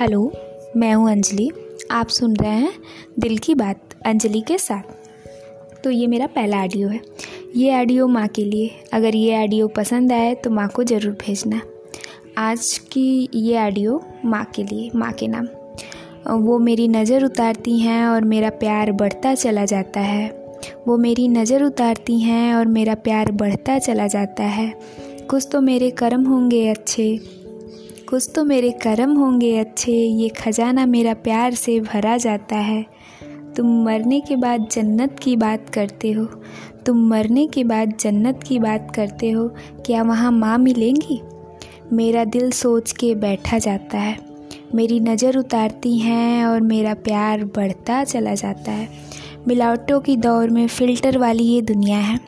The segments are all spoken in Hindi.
हेलो, मैं हूँ अंजलि। आप सुन रहे हैं दिल की बात अंजलि के साथ। तो ये मेरा पहला ऑडियो है। ये ऑडियो माँ के लिए। अगर ये ऑडियो पसंद आए तो माँ को ज़रूर भेजना। आज की ये ऑडियो माँ के लिए, माँ के नाम। वो मेरी नज़र उतारती हैं और मेरा प्यार बढ़ता चला जाता है। वो मेरी नज़र उतारती हैं और मेरा प्यार बढ़ता चला जाता है। कुछ तो मेरे कर्म होंगे अच्छे कुछ तो मेरे कर्म होंगे, अच्छे। ये खजाना मेरा प्यार से भरा जाता है। तुम मरने के बाद जन्नत की बात करते हो। तुम मरने के बाद जन्नत की बात करते हो। क्या वहाँ माँ मिलेंगी? मेरा दिल सोच के बैठा जाता है। मेरी नज़र उतारती हैं और मेरा प्यार बढ़ता चला जाता है। मिलावटों की दौर में फ़िल्टर वाली ये दुनिया है।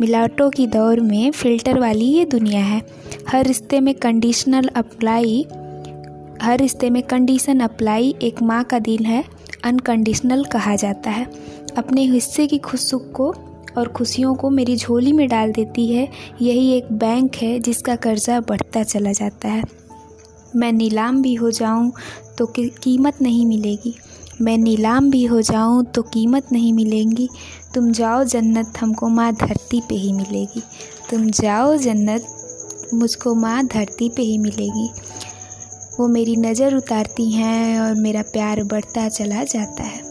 मिलावटों की दौर में फ़िल्टर वाली ये दुनिया है। हर रिश्ते में कंडीशनल अप्लाई हर रिश्ते में कंडीशन अप्लाई एक माँ का दिल है अनकंडीशनल कहा जाता है। अपने हिस्से की खुश सुख को और खुशियों को मेरी झोली में डाल देती है। यही एक बैंक है जिसका कर्जा बढ़ता चला जाता है। मैं नीलाम भी हो जाऊँ तो कीमत नहीं मिलेगी। मैं नीलाम भी हो जाऊँ तो कीमत नहीं मिलेंगी। तुम जाओ जन्नत, हमको माँ धरती पे ही मिलेगी। तुम जाओ जन्नत, मुझको माँ धरती पे ही मिलेगी। वो मेरी नज़र उतारती हैं और मेरा प्यार बढ़ता चला जाता है।